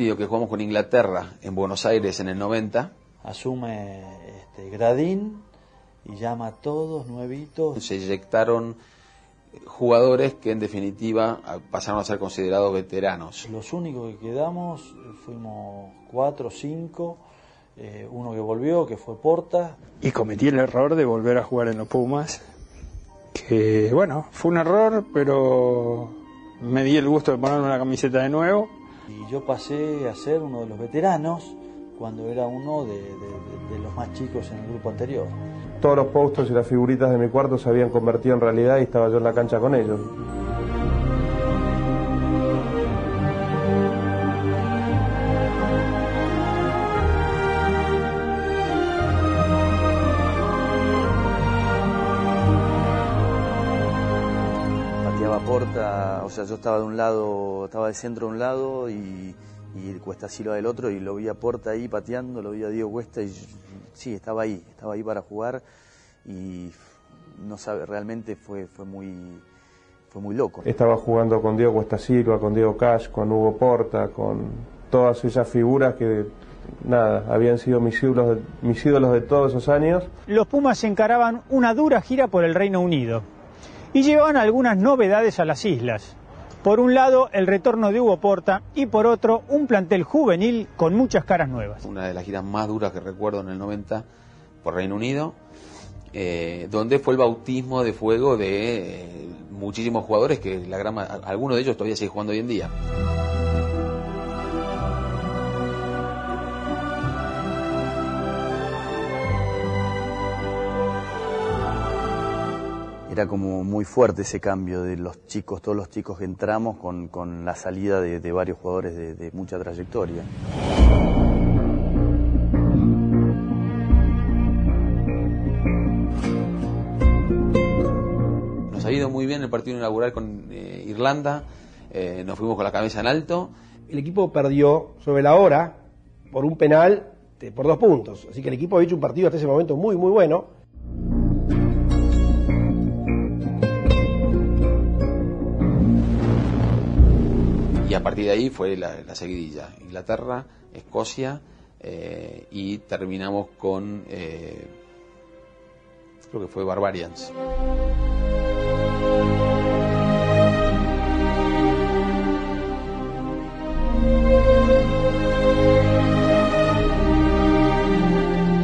partido que jugamos con Inglaterra en Buenos Aires en el 90. Asume este, Gradín y llama a todos nuevitos. Se inyectaron jugadores que en definitiva pasaron a ser considerados veteranos. Los únicos que quedamos fuimos cuatro o cinco, eh, uno que volvió, que fue Porta. Y cometí el error de volver a jugar en los Pumas, que bueno, fue un error, pero me di el gusto de ponerme la camiseta de nuevo. Y yo pasé a ser uno de los veteranos cuando era uno de, los más chicos en el grupo anterior. Todos los postos y las figuritas de mi cuarto se habían convertido en realidad y estaba yo en la cancha con ellos. O sea, yo estaba de un lado, estaba de centro de un lado y y el Cuesta Silva del otro y lo vi a Porta ahí pateando, lo vi a Diego Cuesta y sí, estaba ahí, estaba ahí para jugar y no sabe, realmente fue, fue muy fue muy loco. Estaba jugando con Diego Cuesta Silva, con Diego Cash, con Hugo Porta, con todas esas figuras que nada, habían sido mis ídolos, de, mis ídolos de todos esos años. Los Pumas encaraban una dura gira por el Reino Unido y llevaban algunas novedades a las islas. Por un lado, el retorno de Hugo Porta y por otro, un plantel juvenil con muchas caras nuevas. Una de las giras más duras que recuerdo en el 90 por Reino Unido, eh, donde fue el bautismo de fuego de eh, muchísimos jugadores que la algunos de ellos todavía siguen jugando hoy en día. Era como muy fuerte ese cambio de los chicos, todos los chicos que entramos con, con la salida de, de varios jugadores de, de, mucha trayectoria. Nos ha ido muy bien el partido inaugural con eh, Irlanda, eh, nos fuimos con la cabeza en alto. El equipo perdió sobre la hora por un penal de, por dos puntos, así que el equipo ha hecho un partido hasta ese momento muy muy bueno a partir de ahí fue la, seguidilla. Inglaterra, Escocia eh, y terminamos con, eh, creo que fue Barbarians.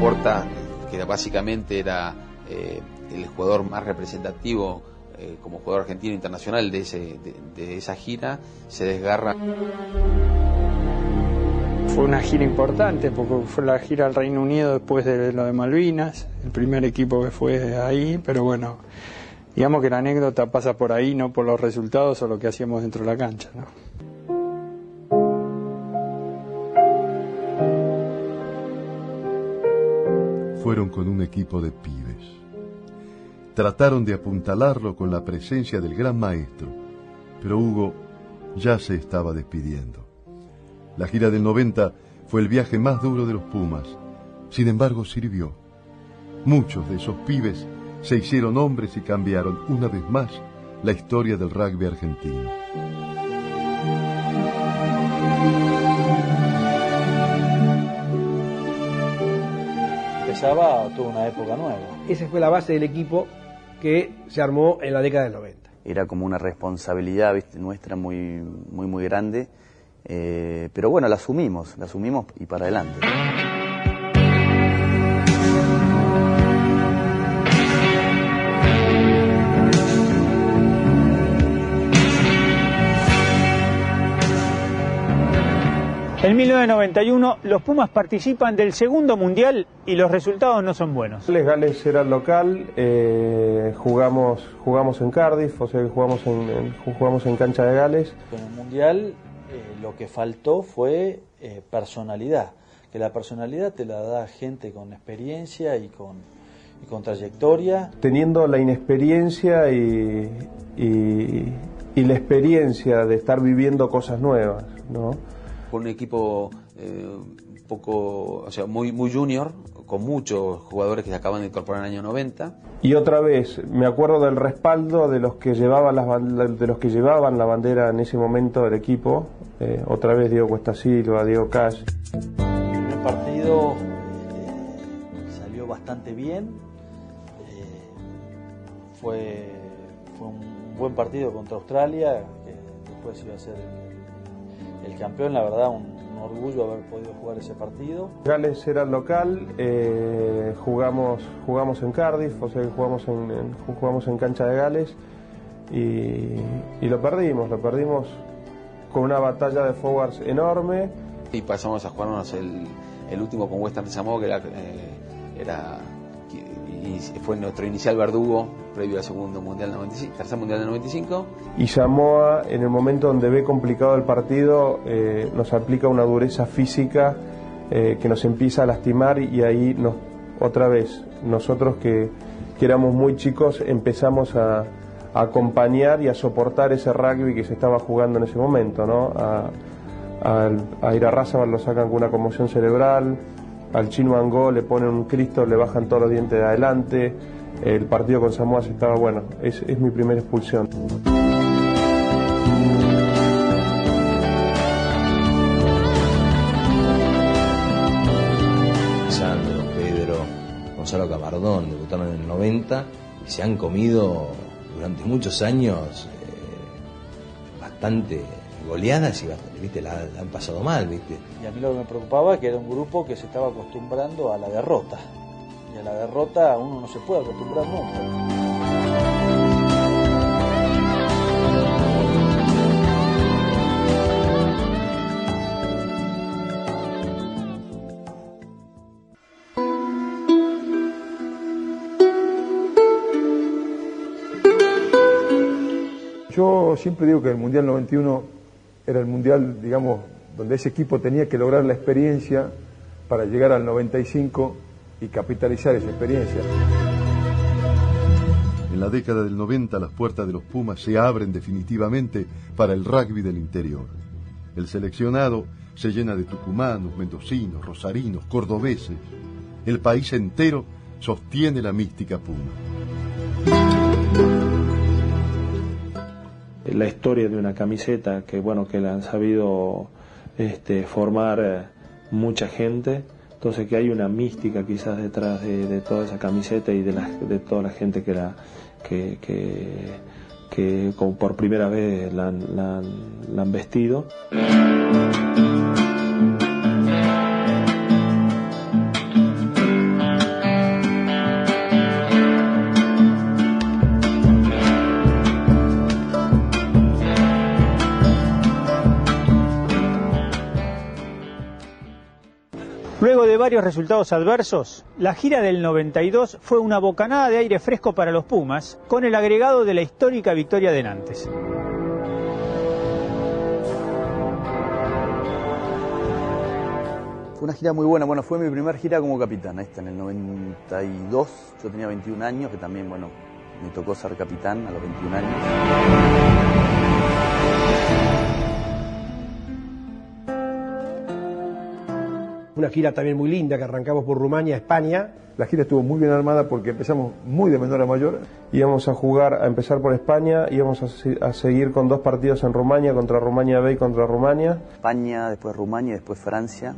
Porta, que básicamente era eh, el jugador más representativo eh, como jugador argentino internacional de, ese, de, esa gira, se desgarra. Fue una gira importante porque fue la gira al Reino Unido después de lo de Malvinas, el primer equipo que fue ahí, pero bueno, digamos que la anécdota pasa por ahí, no por los resultados o lo que hacíamos dentro de la cancha. ¿no? Fueron con un equipo de pibes Trataron de apuntalarlo con la presencia del gran maestro, pero Hugo ya se estaba despidiendo. La gira del 90 fue el viaje más duro de los Pumas. Sin embargo, sirvió. Muchos de esos pibes se hicieron hombres y cambiaron una vez más la historia del rugby argentino. Empezaba toda una época nueva. Esa fue la base del equipo que se armó en la década del 90. Era como una responsabilidad nuestra muy, muy, muy grande, eh, pero bueno, la asumimos, la asumimos y para adelante. En 1991 los Pumas participan del segundo mundial y los resultados no son buenos. Les Gales era el local, eh, jugamos, jugamos en Cardiff, o sea jugamos en, jugamos en cancha de Gales. En el mundial eh, lo que faltó fue eh, personalidad, que la personalidad te la da gente con experiencia y con, y con trayectoria. Teniendo la inexperiencia y, y, y la experiencia de estar viviendo cosas nuevas, ¿no? Con un equipo eh, un poco, o sea, muy, muy junior, con muchos jugadores que se acaban de incorporar en el año 90. Y otra vez, me acuerdo del respaldo de los que llevaban, las, de los que llevaban la bandera en ese momento del equipo, eh, otra vez Diego Cuesta Silva, Diego Cash. El primer partido eh, salió bastante bien, eh, fue, fue un buen partido contra Australia, que después iba a ser el, el campeón, la verdad un, un orgullo haber podido jugar ese partido. Gales era el local, eh, jugamos, jugamos en Cardiff, o sea que jugamos en, en- jugamos en cancha de Gales y, y lo perdimos, lo perdimos con una batalla de forwards enorme. Y pasamos a jugarnos el, el último con Western Samoa, que era, eh, era fue nuestro inicial verdugo previo al segundo mundial 95, tercer mundial del 95. Y Samoa, en el momento donde ve complicado el partido, eh, nos aplica una dureza física eh, que nos empieza a lastimar y ahí nos, otra vez, nosotros que, que éramos muy chicos empezamos a, a acompañar y a soportar ese rugby que se estaba jugando en ese momento, ¿no? A, a Ira Razabal lo sacan con una conmoción cerebral, al chino Angó le ponen un Cristo, le bajan todos los dientes de adelante, el partido con Samoa estaba, bueno, es, es mi primera expulsión. Sandro, Pedro, Gonzalo Camardón debutaron en el 90 y se han comido durante muchos años eh, bastante goleadas y bastante, ¿viste? La, la han pasado mal, ¿viste? Y a mí lo que me preocupaba es que era un grupo que se estaba acostumbrando a la derrota. Y a la derrota uno no se puede acostumbrar nunca. Yo siempre digo que el Mundial 91 era el Mundial, digamos, donde ese equipo tenía que lograr la experiencia para llegar al 95 y capitalizar esa experiencia. En la década del 90 las puertas de los Pumas se abren definitivamente para el rugby del interior. El seleccionado se llena de tucumanos, mendocinos, rosarinos, cordobeses. El país entero sostiene la mística Puma. La historia de una camiseta que bueno que la han sabido este, formar eh, mucha gente. Entonces que hay una mística quizás detrás de, de toda esa camiseta y de, la, de toda la gente que la que, que, que como por primera vez la la la han vestido Luego de varios resultados adversos, la gira del 92 fue una bocanada de aire fresco para los Pumas, con el agregado de la histórica victoria de Nantes. Fue una gira muy buena, bueno, fue mi primera gira como capitán, esta en el 92, yo tenía 21 años, que también, bueno, me tocó ser capitán a los 21 años. Una gira también muy linda que arrancamos por Rumania, España. La gira estuvo muy bien armada porque empezamos muy de menor a mayor. Íbamos a jugar, a empezar por España, íbamos a, a seguir con dos partidos en Rumania, contra Rumania B y contra Rumania. España, después Rumania y después Francia.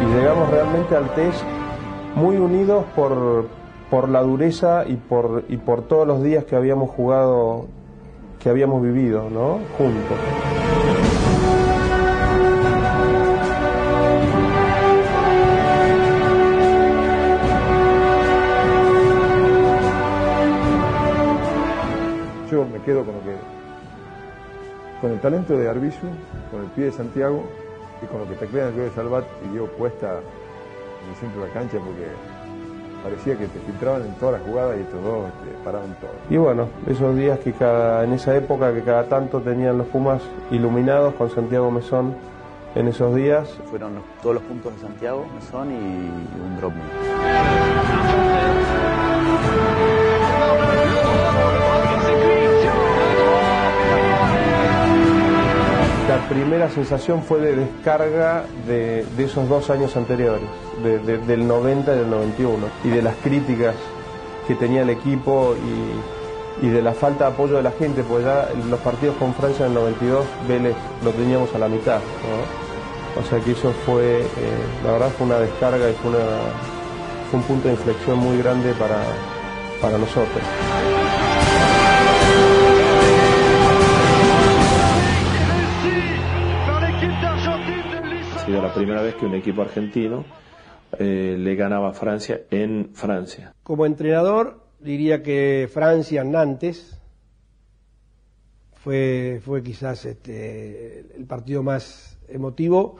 y llegamos realmente al test muy unidos por, por la dureza y por, y por todos los días que habíamos jugado, que habíamos vivido, ¿no? Juntos. Yo me quedo con lo que con el talento de Arbizu, con el pie de Santiago y con lo que teclean yo de Salvat y Diego Cuesta en el centro de la cancha porque parecía que te filtraban en todas las jugadas y estos dos este, paraban todo. Y bueno, esos días que cada, en esa época que cada tanto tenían los Pumas iluminados con Santiago Mesón en esos días, Fueron los- todos los puntos de Santiago, Mesón y un drop primera sensación fue de descarga de, esos dos años anteriores, del 90 y del 91, y de las críticas que tenía el equipo y, de la falta de apoyo de la gente, porque ya los partidos con Francia en el 92, Vélez lo teníamos a la mitad. O sea que eso fue, eh, la verdad fue una descarga y fue, un punto de inflexión muy grande para, para nosotros. Sido la primera vez que un equipo argentino eh, le ganaba a Francia en Francia. Como entrenador, diría que Francia Nantes fue, fue quizás este, el partido más emotivo.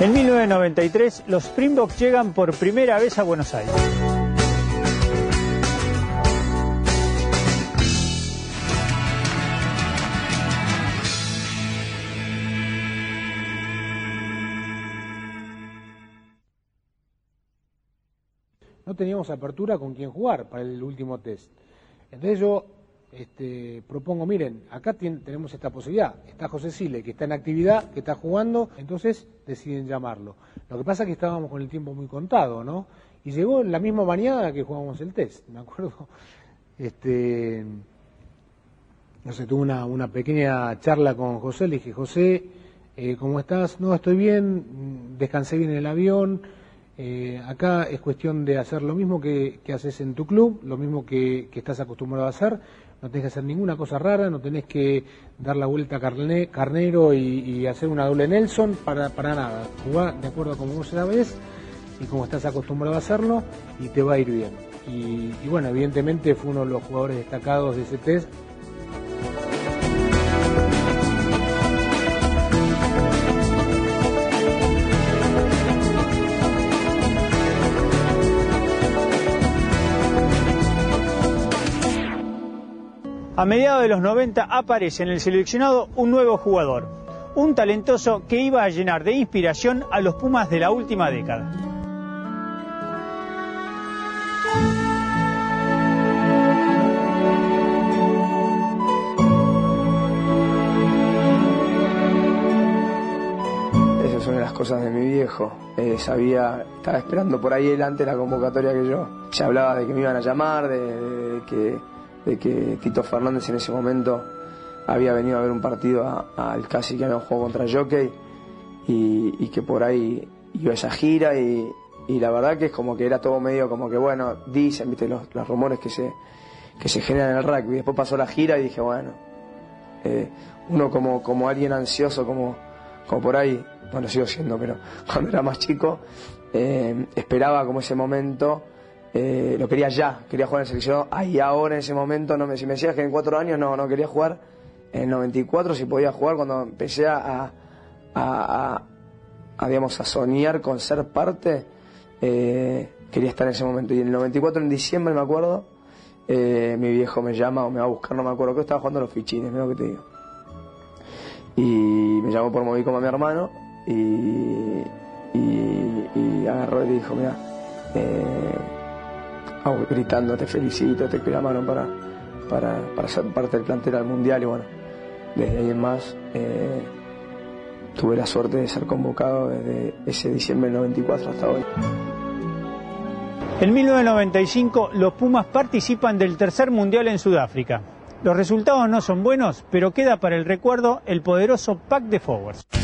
En 1993, los Springboks llegan por primera vez a Buenos Aires. no teníamos apertura con quién jugar para el último test. Entonces yo este, propongo, miren, acá tenemos esta posibilidad. Está José Sile, que está en actividad, que está jugando, entonces deciden llamarlo. Lo que pasa es que estábamos con el tiempo muy contado, ¿no? Y llegó la misma mañana que jugamos el test, me acuerdo. Este, no sé, tuve una, pequeña charla con José, le dije, José, eh, ¿cómo estás? No, estoy bien, descansé bien en el avión, eh, acá es cuestión de hacer lo mismo que, haces en tu club, lo mismo que, estás acostumbrado a hacer. No tenés que hacer ninguna cosa rara, no tenés que dar la vuelta a carnero y, hacer una doble Nelson para, para nada. Jugá de acuerdo a como vos sabés y como estás acostumbrado a hacerlo y te va a ir bien. Y, y bueno, evidentemente fue uno de los jugadores destacados de ese test A mediados de los 90 aparece en el seleccionado un nuevo jugador, un talentoso que iba a llenar de inspiración a los Pumas de la última década. Esas son las cosas de mi viejo. Eh, sabía, estaba esperando por ahí delante la convocatoria que yo. Se hablaba de que me iban a llamar, de que de que Tito Fernández en ese momento había venido a ver un partido al casi que había jugado contra Jockey y, que por ahí iba esa gira y, la verdad que es como que era todo medio como que bueno, dicen, viste, los, rumores que se, que se generan en el rugby. Después pasó la gira y dije, bueno, eh, uno como, como alguien ansioso, como, como por ahí, bueno, sigo siendo, pero cuando era más chico, eh, esperaba como ese momento eh, lo quería ya, quería jugar en selección ahí ahora en ese momento, no si me decías que en cuatro años no, no quería jugar, en el 94 si podía jugar cuando empecé a, a, digamos, a soñar con ser parte, eh, quería estar en ese momento. Y en el 94 en diciembre me acuerdo, eh, mi viejo me llama o me va a buscar, no me acuerdo, que estaba jugando los fichines, mira lo que te digo. Y me llamó por móvil como a mi hermano y, y, agarró y dijo, mira, gritando te felicito, te mano para, para, para, ser parte del plantel al mundial y bueno, desde ahí más eh, tuve la suerte de ser convocado desde ese diciembre del 94 hasta hoy. En 1995 los Pumas participan del tercer mundial en Sudáfrica. Los resultados no son buenos, pero queda para el recuerdo el poderoso pack de forwards.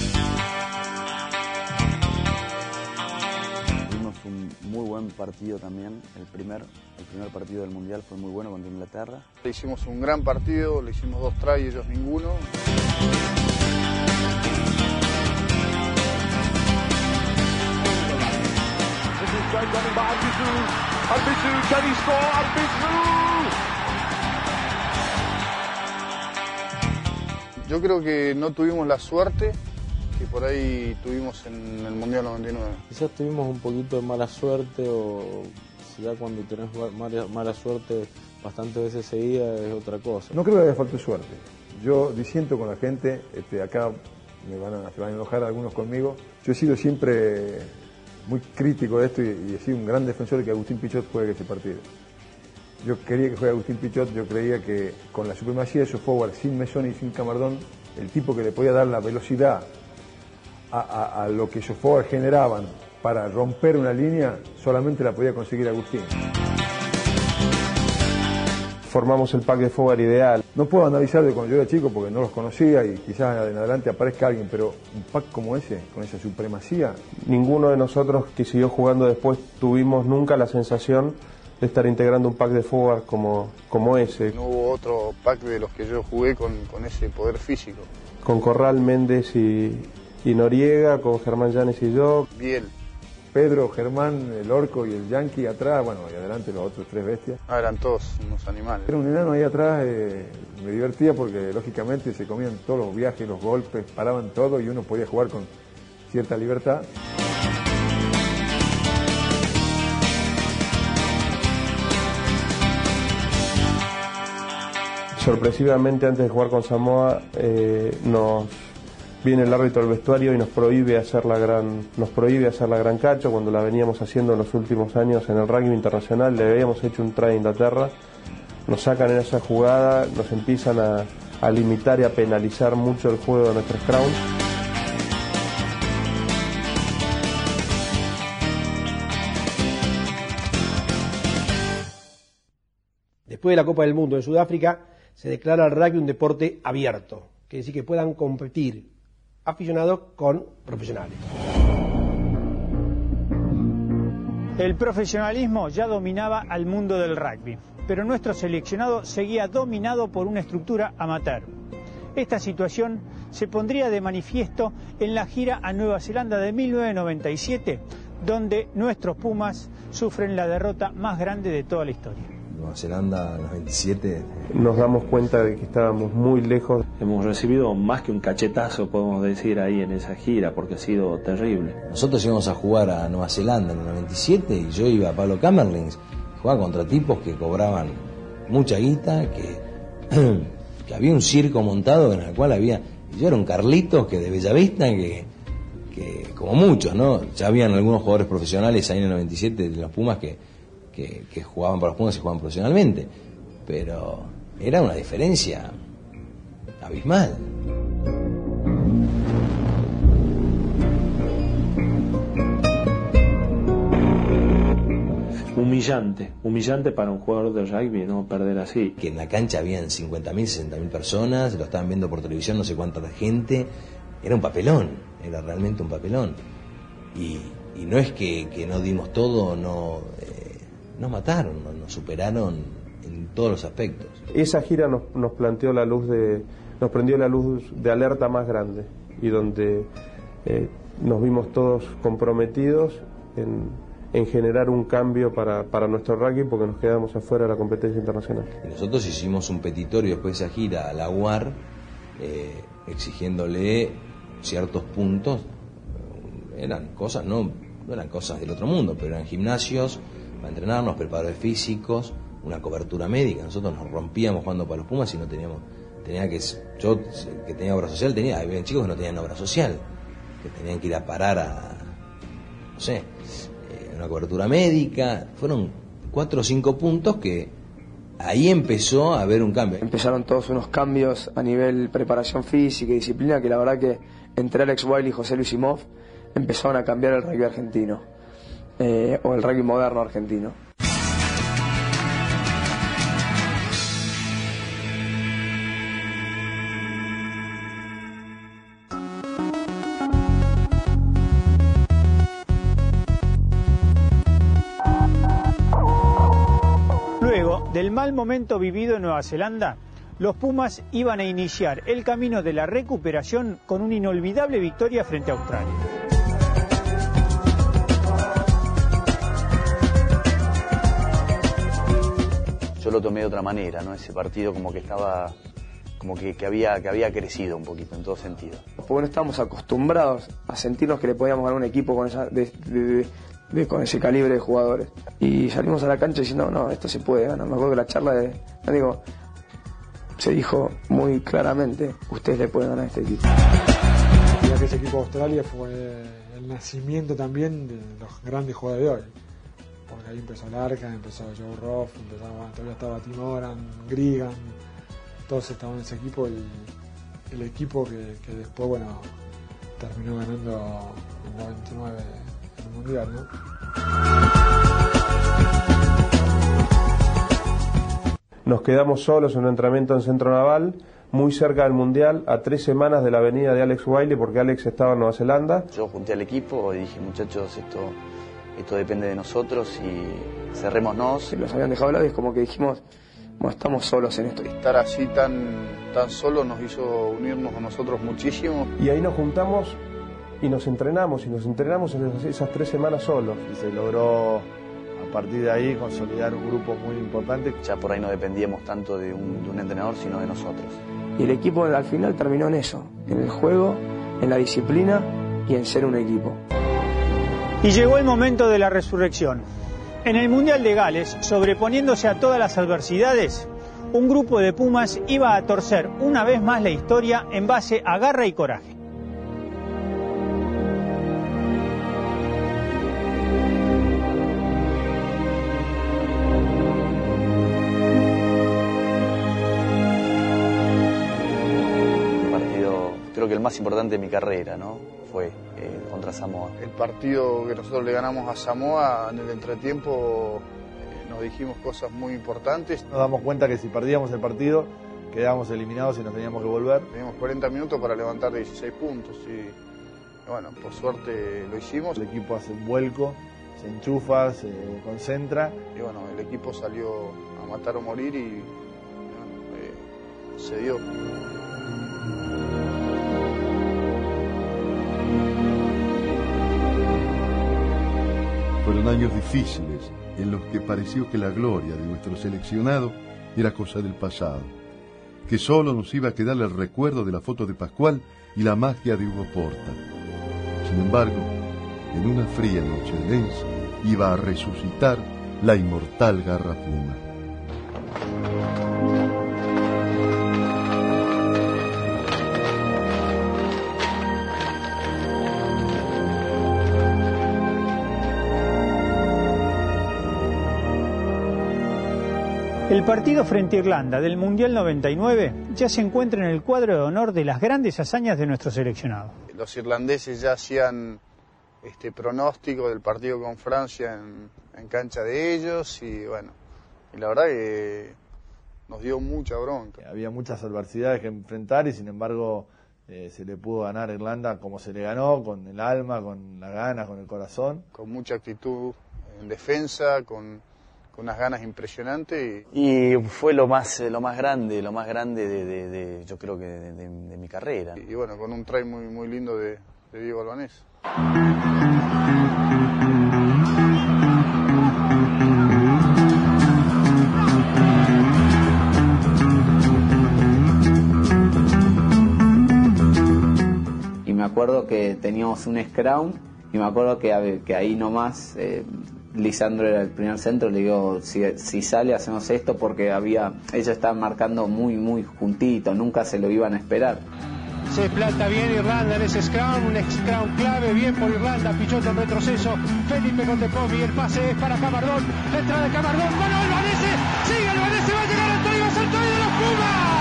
Buen partido también, el primer, el primer partido del Mundial fue muy bueno contra Inglaterra. Le hicimos un gran partido, le hicimos dos tries, ellos ninguno. Yo creo que no tuvimos la suerte que por ahí tuvimos en el Mundial 99. Quizás tuvimos un poquito de mala suerte o ya cuando tenés mala, suerte bastantes veces seguida es otra cosa. No creo que haya falta suerte. Yo disiento con la gente, este, acá me van a, se van a enojar algunos conmigo. Yo he sido siempre muy crítico de esto y, y he sido un gran defensor de que Agustín Pichot juegue ese partido. Yo quería que juegue Agustín Pichot, yo creía que con la supremacía de su forward, sin Mesón y sin Camardón, el tipo que le podía dar la velocidad a, a- a lo que esos forward generaban para romper una línea, solamente la podía conseguir Agustín. Formamos el pack de forward ideal. No puedo analizar de cuando yo era chico porque no los conocía y quizás en adelante aparezca alguien, pero un pack como ese, con esa supremacía, Ninguno de nosotros que siguió jugando después tuvimos nunca la sensación de estar integrando un pack de forward como, como ese. No hubo otro pack de los que yo jugué con, con ese poder físico. Con Corral, Méndez y, y Noriega, con Germán Llanes y yo. Biel. Pedro, Germán, el orco y el yankee atrás, bueno, y adelante los otros tres bestias. Ah, eran todos unos animales. Era un enano ahí atrás, eh, me divertía porque lógicamente se comían todos los viajes, los golpes, paraban todo y uno podía jugar con cierta libertad. Sorpresivamente antes de jugar con Samoa eh, nos viene el árbitro del vestuario y nos prohíbe hacer la gran nos prohíbe hacer la gran cacho cuando la veníamos haciendo en los últimos años en el rugby internacional. Le habíamos hecho un try a Inglaterra. Nos sacan en esa jugada nos empiezan a, a limitar y a penalizar mucho el juego de nuestros crowns. Después de la Copa del Mundo en Sudáfrica, se declara el rugby un deporte abierto, que decir que puedan competir aficionados con profesionales. El profesionalismo ya dominaba al mundo del rugby, pero nuestro seleccionado seguía dominado por una estructura amateur. Esta situación se pondría de manifiesto en la gira a Nueva Zelanda de 1997, donde nuestros Pumas sufren la derrota más grande de toda la historia. Nueva Zelanda 97. nos damos cuenta de que estábamos muy lejos Hemos recibido más que un cachetazo, podemos decir, ahí en esa gira, porque ha sido terrible. Nosotros íbamos a jugar a Nueva Zelanda en el 97 y yo iba a Pablo Camerlings, jugaba contra tipos que cobraban mucha guita, que, que había un circo montado en el cual había, y yo era un Carlitos que de Bellavista, que, que como muchos, ¿no? Ya habían algunos jugadores profesionales ahí en el 97 de los Pumas que, que, que jugaban para los Pumas y jugaban profesionalmente, pero era una diferencia abismal. Humillante, humillante para un jugador de rugby, no perder así. que en la cancha habían 50.000, 60.000 personas, lo estaban viendo por televisión no sé cuánta gente, era un papelón, era realmente un papelón. Y, y no es que, que no dimos todo, no, eh, nos mataron, no- nos superaron en todos los aspectos. esa gira nos, nos planteó la luz de nos prendió la luz de alerta más grande y donde eh, nos vimos todos comprometidos en, en generar un cambio para, para nuestro rugby porque nos quedamos afuera de la competencia internacional. Y nosotros hicimos un petitorio después de esa gira a la UAR, eh, exigiéndole ciertos puntos. Eran cosas, no, no eran cosas del otro mundo, pero eran gimnasios para entrenarnos, preparadores físicos, una cobertura médica. Nosotros nos rompíamos jugando para los Pumas y no teníamos, tenía que, yo que tenía obra social, tenía, había chicos que no tenían obra social, que tenían que ir a parar a, no sé, eh, una cobertura médica. Fueron cuatro o cinco puntos que ahí empezó a haber un cambio. Empezaron todos unos cambios a nivel preparación física y disciplina que la verdad que entre Alex Wiley y José Luis Simov empezaron a cambiar el rugby argentino, eh, o el rugby moderno argentino. Luego del mal momento vivido en Nueva Zelanda, los Pumas iban a iniciar el camino de la recuperación con una inolvidable victoria frente a Australia. Lo tomé de otra manera, ¿no? Ese partido como que estaba, como que, que había, que había crecido un poquito en todo sentido. Porque no estábamos acostumbrados a sentirnos que le podíamos ganar un equipo con, esa, de- de- de- de- con ese calibre de jugadores. Y salimos a la cancha diciendo, no, esto se puede ganar. Me acuerdo que la charla de, digo, se dijo muy claramente, ustedes le pueden ganar a este equipo. Mira que ese equipo de Australia fue el el nacimiento también de los grandes jugadores de hoy. Porque ahí empezó Larca, empezó Joe Roth, empezaba, todavía estaba Timoran, Grigan, todos estaban en ese equipo y el equipo que, que después, bueno, terminó ganando en 99 el Mundial, ¿no? Nos quedamos solos en un entrenamiento en Centro Naval, muy cerca del Mundial, a tres semanas de la venida de Alex Wiley, porque Alex estaba en Nueva Zelanda. Yo junté al equipo y dije, muchachos, esto, esto depende de nosotros y cerrémonos. Los habían dejado hablar y es como que dijimos, bueno, estamos solos en esto. Estar así tan, tan solo nos hizo unirnos a nosotros muchísimo. Y ahí nos juntamos y nos entrenamos, y nos entrenamos esas, esas tres semanas solos. Y se logró a partir de ahí consolidar un grupo muy importante. Ya por ahí no dependíamos tanto de un, de un entrenador, sino de nosotros. Y el equipo al final terminó en eso, en el juego, en la disciplina y en ser un equipo. Y llegó el momento de la resurrección. En el Mundial de Gales, sobreponiéndose a todas las adversidades, un grupo de Pumas iba a torcer una vez más la historia en base a garra y coraje. Un partido, creo que el más importante de mi carrera, ¿no? Fue eh, contra Samoa. El partido que nosotros le ganamos a Samoa en el entretiempo eh, nos dijimos cosas muy importantes. Nos damos cuenta que si perdíamos el partido, quedábamos eliminados y nos teníamos que volver. Teníamos 40 minutos para levantar 16 puntos y bueno, por suerte lo hicimos. El equipo hace un vuelco, se enchufa, se concentra. Y bueno, el equipo salió a matar o morir y bueno, eh, se dio. Fueron años difíciles en los que pareció que la gloria de nuestro seleccionado era cosa del pasado, que solo nos iba a quedar el recuerdo de la foto de Pascual y la magia de Hugo Porta. Sin embargo, en una fría noche de Lens iba a resucitar la inmortal garra puma. El partido frente a Irlanda del Mundial 99 ya se encuentra en el cuadro de honor de las grandes hazañas de nuestro seleccionado. Los irlandeses ya hacían este pronóstico del partido con Francia en, en cancha de ellos y bueno, y la verdad que nos dio mucha bronca. Había muchas adversidades que enfrentar y sin embargo eh, se le pudo ganar a Irlanda como se le ganó, con el alma, con la ganas, con el corazón. Con mucha actitud en defensa, con, con unas ganas impresionantes. Y... y fue lo más, lo más grande, lo más grande de, de, de yo creo que de, de, mi carrera. Y, y, bueno, con un try muy, muy lindo de, Diego Albanés. Y me acuerdo que teníamos un scrum y me acuerdo que, que ahí nomás eh, Lisandro era el primer centro, le digo, si, si, sale hacemos esto porque había, ellos estaban marcando muy, muy juntito, nunca se lo iban a esperar. Se planta bien Irlanda en ese scrum, un scrum clave, bien por Irlanda, Pichotto en retroceso, Felipe con Depomi, el pase es para Camardón, la entrada de Camardón, bueno, Albanese, sigue Albanese, va a llegar Antonio Basalto de los Pumas,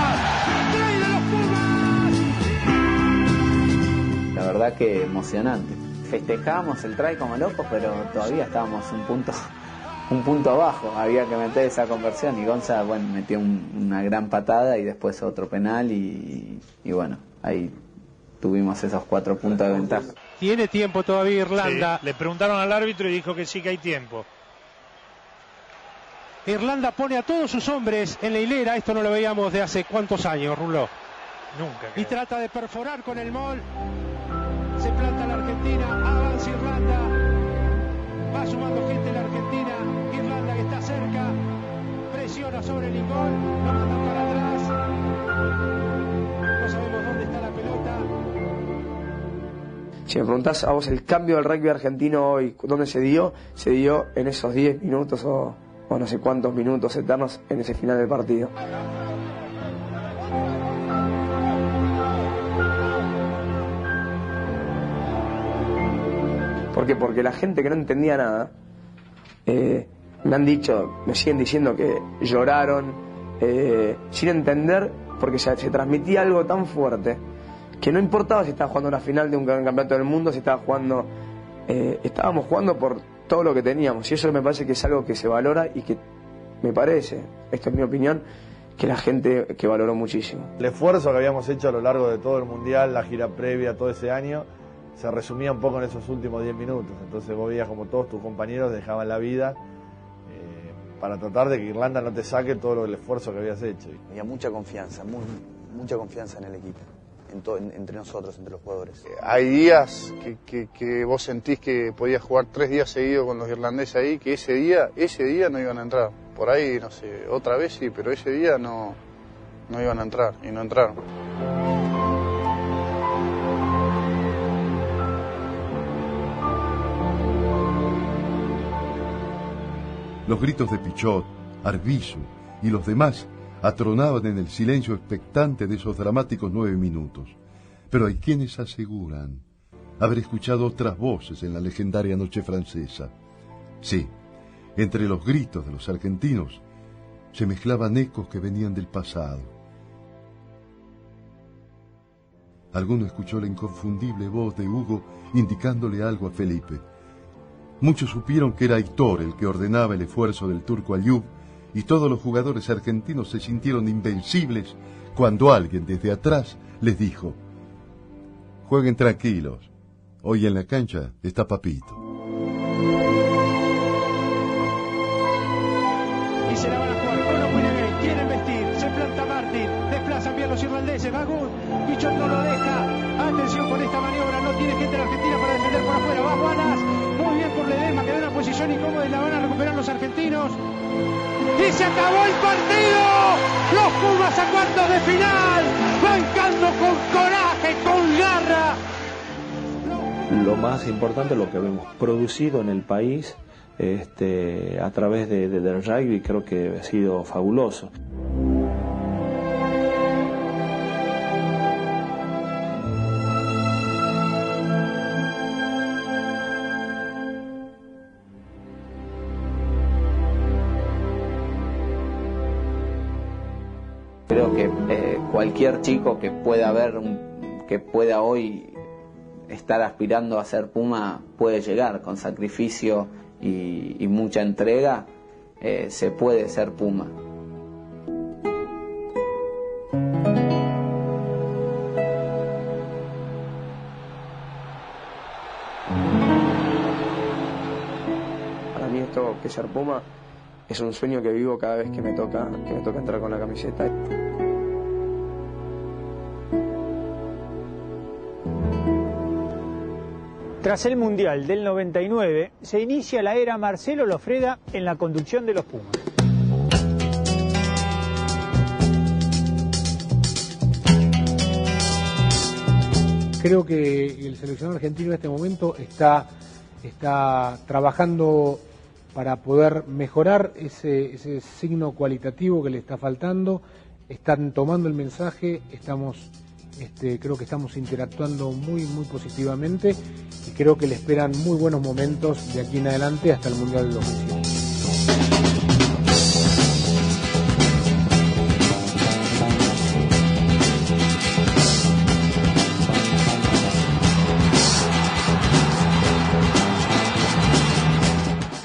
La verdad que emocionante festejábamos el try como locos, pero todavía estábamos un punto un punto abajo, había que meter esa conversión y Gonza, bueno, metió un, una gran patada y después otro penal y, y, bueno, ahí tuvimos esos cuatro puntos de ventaja. Tiene tiempo todavía Irlanda. Sí, le preguntaron al árbitro y dijo que sí que hay tiempo. Irlanda pone a todos sus hombres en la hilera, esto no lo veíamos de hace cuántos años, Ruló. Nunca. Y trata de perforar con el mol se planta la Argentina, avanza Irlanda, va sumando gente la Argentina, Irlanda que está cerca, presiona sobre el gol, lo mandan para atrás, no sabemos dónde está la pelota. Si me preguntás a vos el cambio del rugby argentino hoy, ¿dónde se dio? Se dio en esos 10 minutos o, o no sé cuántos minutos eternos en ese final del partido. ¿Por? Porque la gente que no entendía nada, eh, me han dicho, me siguen diciendo que lloraron, eh, sin entender, porque se, transmitía algo tan fuerte, que no importaba si estaba jugando una final de un campeonato del mundo, si estaba jugando, eh, estábamos jugando por todo lo que teníamos, y eso me parece que es algo que se valora y que me parece, esto es mi opinión, que la gente que valoró muchísimo. El esfuerzo que habíamos hecho a lo largo de todo el Mundial, la gira previa, todo ese año, se resumía un poco en esos últimos 10 minutos. Entonces vos veías como todos tus compañeros dejaban la vida eh, para tratar de que Irlanda no te saque todo el esfuerzo que habías hecho. Había mucha confianza, muy, mucha confianza en el equipo, en to- en- entre nosotros, entre los jugadores. Hay días que, que- que vos sentís que podías jugar tres días seguidos con los irlandeses ahí, que ese día, ese día no iban a entrar. Por ahí, no sé, otra vez sí, pero ese día no, no iban a entrar y no entraron. Los gritos de Pichot, Arbizu y los demás atronaban en el silencio expectante de esos dramáticos nueve minutos. Pero hay quienes aseguran haber escuchado otras voces en la legendaria noche francesa. Sí, entre los gritos de los argentinos se mezclaban ecos que venían del pasado. Alguno escuchó la inconfundible voz de Hugo indicándole algo a Felipe. Muchos supieron que era Aitor el que ordenaba el esfuerzo del turco Ayub y todos los jugadores argentinos se sintieron invencibles cuando alguien desde atrás les dijo, jueguen tranquilos, hoy en la cancha está Papito. Argentinos. Y se acabó el partido. Los Pumas a cuartos de final, bancando con coraje, con garra. lo más importante lo que hemos producido en el país este, a través de, de- del rugby creo que ha sido fabuloso. Creo que eh, cualquier chico que pueda ver, que pueda hoy estar aspirando a ser Puma puede llegar con sacrificio y, y mucha entrega, eh, se puede ser Puma. Para mí esto que ser Puma es un sueño que vivo cada vez que me toca, que me toca entrar con la camiseta. Tras el Mundial del 99, se inicia la era Marcelo Lofreda en la conducción de los Pumas. Creo que el seleccionador argentino en este momento está, está trabajando para poder mejorar ese, signo cualitativo que le está faltando. Están tomando el mensaje, estamos, este, creo que estamos interactuando muy, muy positivamente y creo que le esperan muy buenos momentos de aquí en adelante hasta el Mundial del 2007.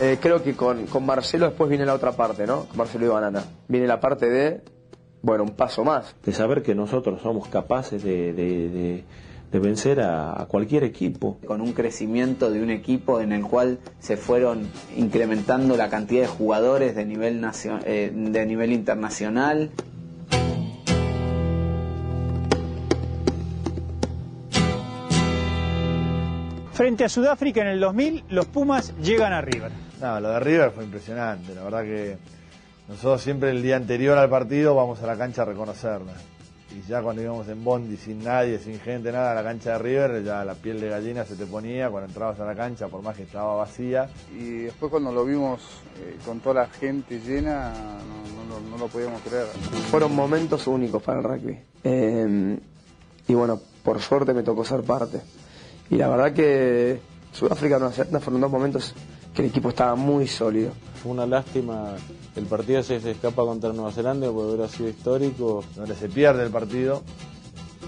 Eh, creo que con, con Marcelo después viene la otra parte, ¿no? Con Marcelo y Banana. Viene la parte de, bueno, un paso más. de saber que nosotros somos capaces de, de- de- de vencer a, a cualquier equipo. Con un crecimiento de un equipo en el cual se fueron incrementando la cantidad de jugadores de nivel, nacio- eh, de nivel internacional. Frente a Sudáfrica en el 2000, los Pumas llegan a River. No, lo de River fue impresionante. La verdad que nosotros siempre el día anterior al partido vamos a la cancha a reconocerla. Y ya cuando íbamos en Bondi, sin nadie, sin gente, nada, a la cancha de River, ya la piel de gallina se te ponía cuando entrabas a la cancha, por más que estaba vacía. Y después cuando lo vimos eh, con toda la gente llena, no, no lo- no lo podíamos creer. Fueron momentos únicos para el rugby. Eh, y bueno, por suerte me tocó ser parte. Y la verdad que Sudáfrica Nueva Zelanda fueron dos momentos que el equipo estaba muy sólido. Fue una lástima el partido se, se escapa contra Nueva Zelanda porque hubiera sido histórico. Donde se pierde el partido,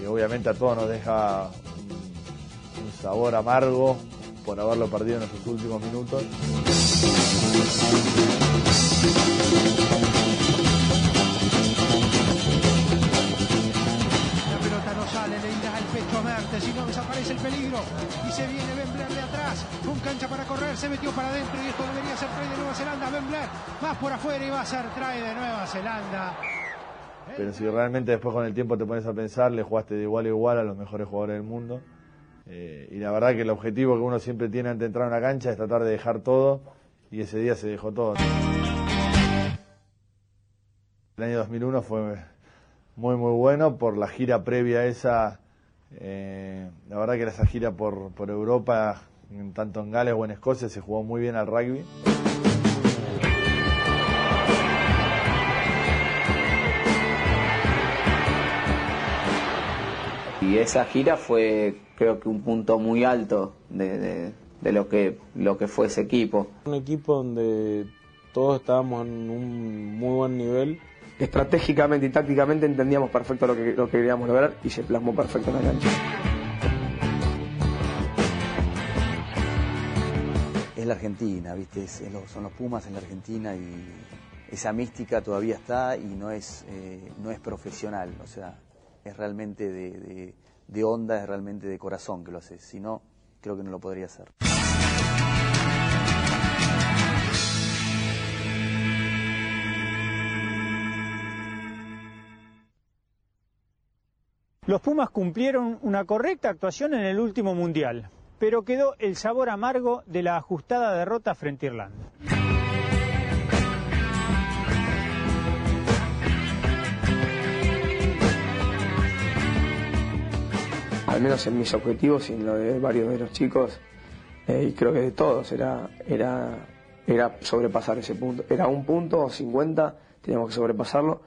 y obviamente a todos nos deja un, un sabor amargo por haberlo perdido en esos últimos minutos. La pelota no sale, le el pecho a Mertes, si no desaparece el peligro. Cancha para correr, se metió para adentro y esto debería ser try de Nueva Zelanda. Ben Blair más por afuera y va a ser try de Nueva Zelanda. Pero si realmente después con el tiempo te pones a pensar, le jugaste de igual a igual a los mejores jugadores del mundo. Eh, y la verdad que el objetivo que uno siempre tiene antes de entrar a una cancha es tratar de dejar todo, y ese día se dejó todo. El año 2001 fue muy muy bueno por la gira previa a esa. eh, la verdad que era esa gira por, por Europa, tanto en Gales o en Escocia, se jugó muy bien al rugby. Y esa gira fue creo que un punto muy alto de, de- de lo que lo que fue ese equipo. Un equipo donde todos estábamos en un muy buen nivel. Estratégicamente y tácticamente entendíamos perfecto lo que, lo que queríamos lograr y se plasmó perfecto en la cancha. Argentina, ¿viste? Son los Pumas en la Argentina y esa mística todavía está y no es, eh, no es profesional, o sea, es realmente de, de- de onda, es realmente de corazón que lo hace. Si no, creo que no lo podría hacer. Los Pumas cumplieron una correcta actuación en el último Mundial, pero quedó el sabor amargo de la ajustada derrota frente a Irlanda. Al menos en mis objetivos y en lo de varios de los chicos, eh, y creo que de todos, era, era, era sobrepasar ese punto. Era un punto o 50, teníamos que sobrepasarlo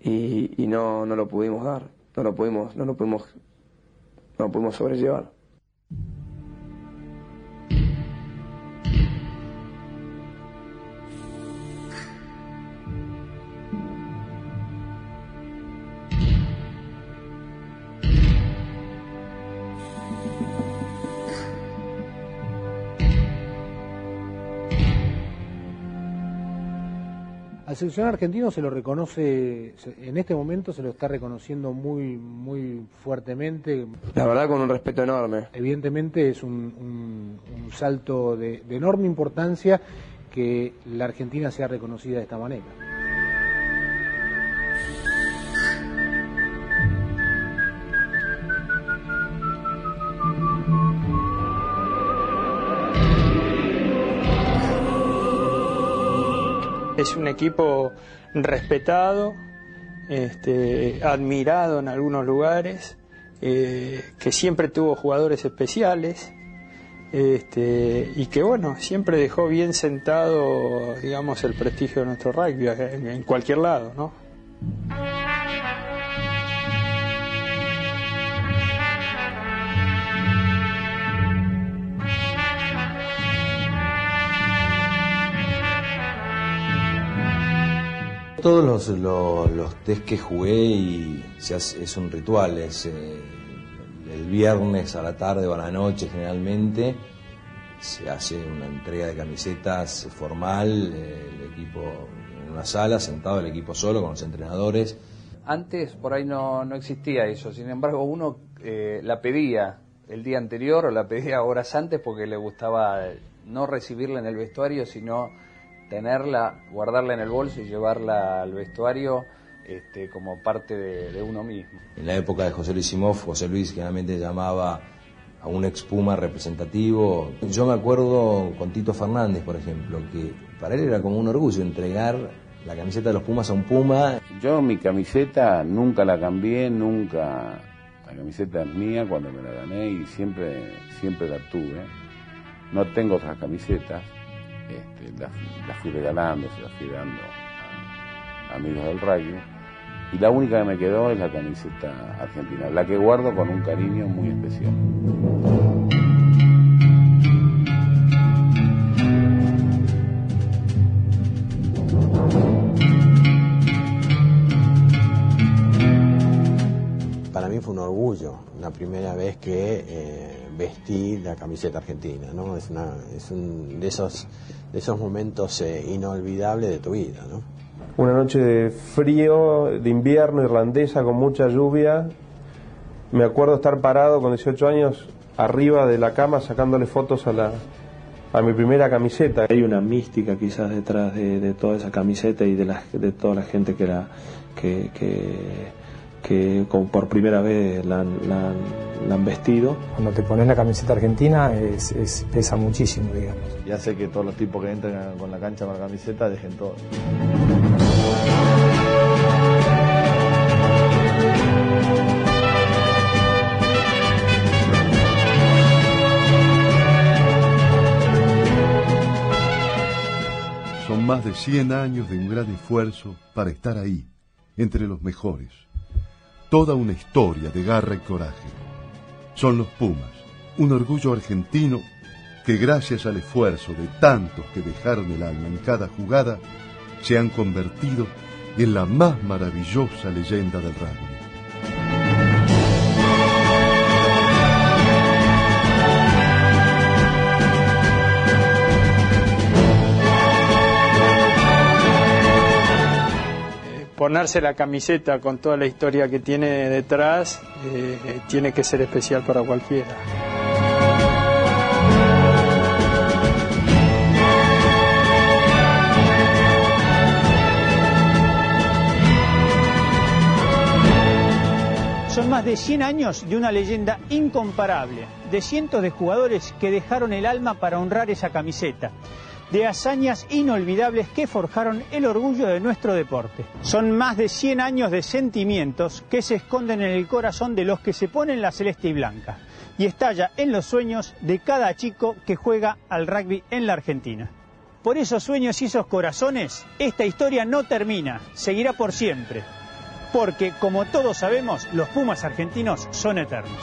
y, y no, no lo pudimos dar, no lo pudimos, no lo pudimos, no lo pudimos sobrellevar. Seleccionado argentino se lo reconoce, en este momento se lo está reconociendo muy, muy fuertemente. La verdad con un respeto enorme. Evidentemente es un, un- un salto de, de enorme importancia que la Argentina sea reconocida de esta manera. Es un equipo respetado, este, admirado en algunos lugares, eh, que siempre tuvo jugadores especiales este, y que bueno, siempre dejó bien sentado, digamos, el prestigio de nuestro rugby en, en cualquier lado, ¿no? Todos los, los, los test que jugué y se hace- es un ritual, eh, el viernes a la tarde o a la noche generalmente se hace una entrega de camisetas formal, eh, el equipo en una sala, sentado el equipo solo con los entrenadores. Antes por ahí no, no existía eso, sin embargo uno eh, la pedía el día anterior o la pedía horas antes porque le gustaba no recibirla en el vestuario, sino tenerla, guardarla en el bolso y llevarla al vestuario este, como parte de, de uno mismo. En la época de José Luis Simov, José Luis generalmente llamaba a un ex Puma representativo. Yo me acuerdo con Tito Fernández, por ejemplo, que para él era como un orgullo entregar la camiseta de los Pumas a un Puma. Yo mi camiseta nunca la cambié, nunca. La camiseta es mía cuando me la gané y siempre, siempre la tuve. No tengo otras camisetas, este, las fui regalando, se las fui dando a amigos del rugby. Y la única que me quedó es la camiseta argentina, la que guardo con un cariño muy especial. Orgullo, la primera vez que eh, vestí la camiseta argentina, ¿no? Es, una, es un de esos, de esos momentos eh, inolvidables de tu vida, ¿no? Una noche de frío, de invierno irlandesa con mucha lluvia. Me acuerdo estar parado con 18 años arriba de la cama sacándole fotos a la a mi primera camiseta. Hay una mística quizás detrás de, de toda esa camiseta y de, la, de toda la gente que la que, que, que como por primera vez la, han- la han- la han vestido. Cuando te pones la camiseta argentina es, es- pesa muchísimo, digamos. Y hace que todos los tipos que entren con la cancha con la camiseta dejen todo. Son más de 100 años de un gran esfuerzo para estar ahí, entre los mejores. Toda una historia de garra y coraje. Son los Pumas, un orgullo argentino que gracias al esfuerzo de tantos que dejaron el alma en cada jugada, se han convertido en la más maravillosa leyenda del rugby. Ponerse la camiseta con toda la historia que tiene detrás eh, tiene que ser especial para cualquiera. Son más de 100 años de una leyenda incomparable, de cientos de jugadores que dejaron el alma para honrar esa camiseta, de hazañas inolvidables que forjaron el orgullo de nuestro deporte. Son más de 100 años de sentimientos que se esconden en el corazón de los que se ponen la celeste y blanca y estalla en los sueños de cada chico que juega al rugby en la Argentina. Por esos sueños y esos corazones, esta historia no termina, seguirá por siempre porque como todos sabemos, los Pumas argentinos son eternos.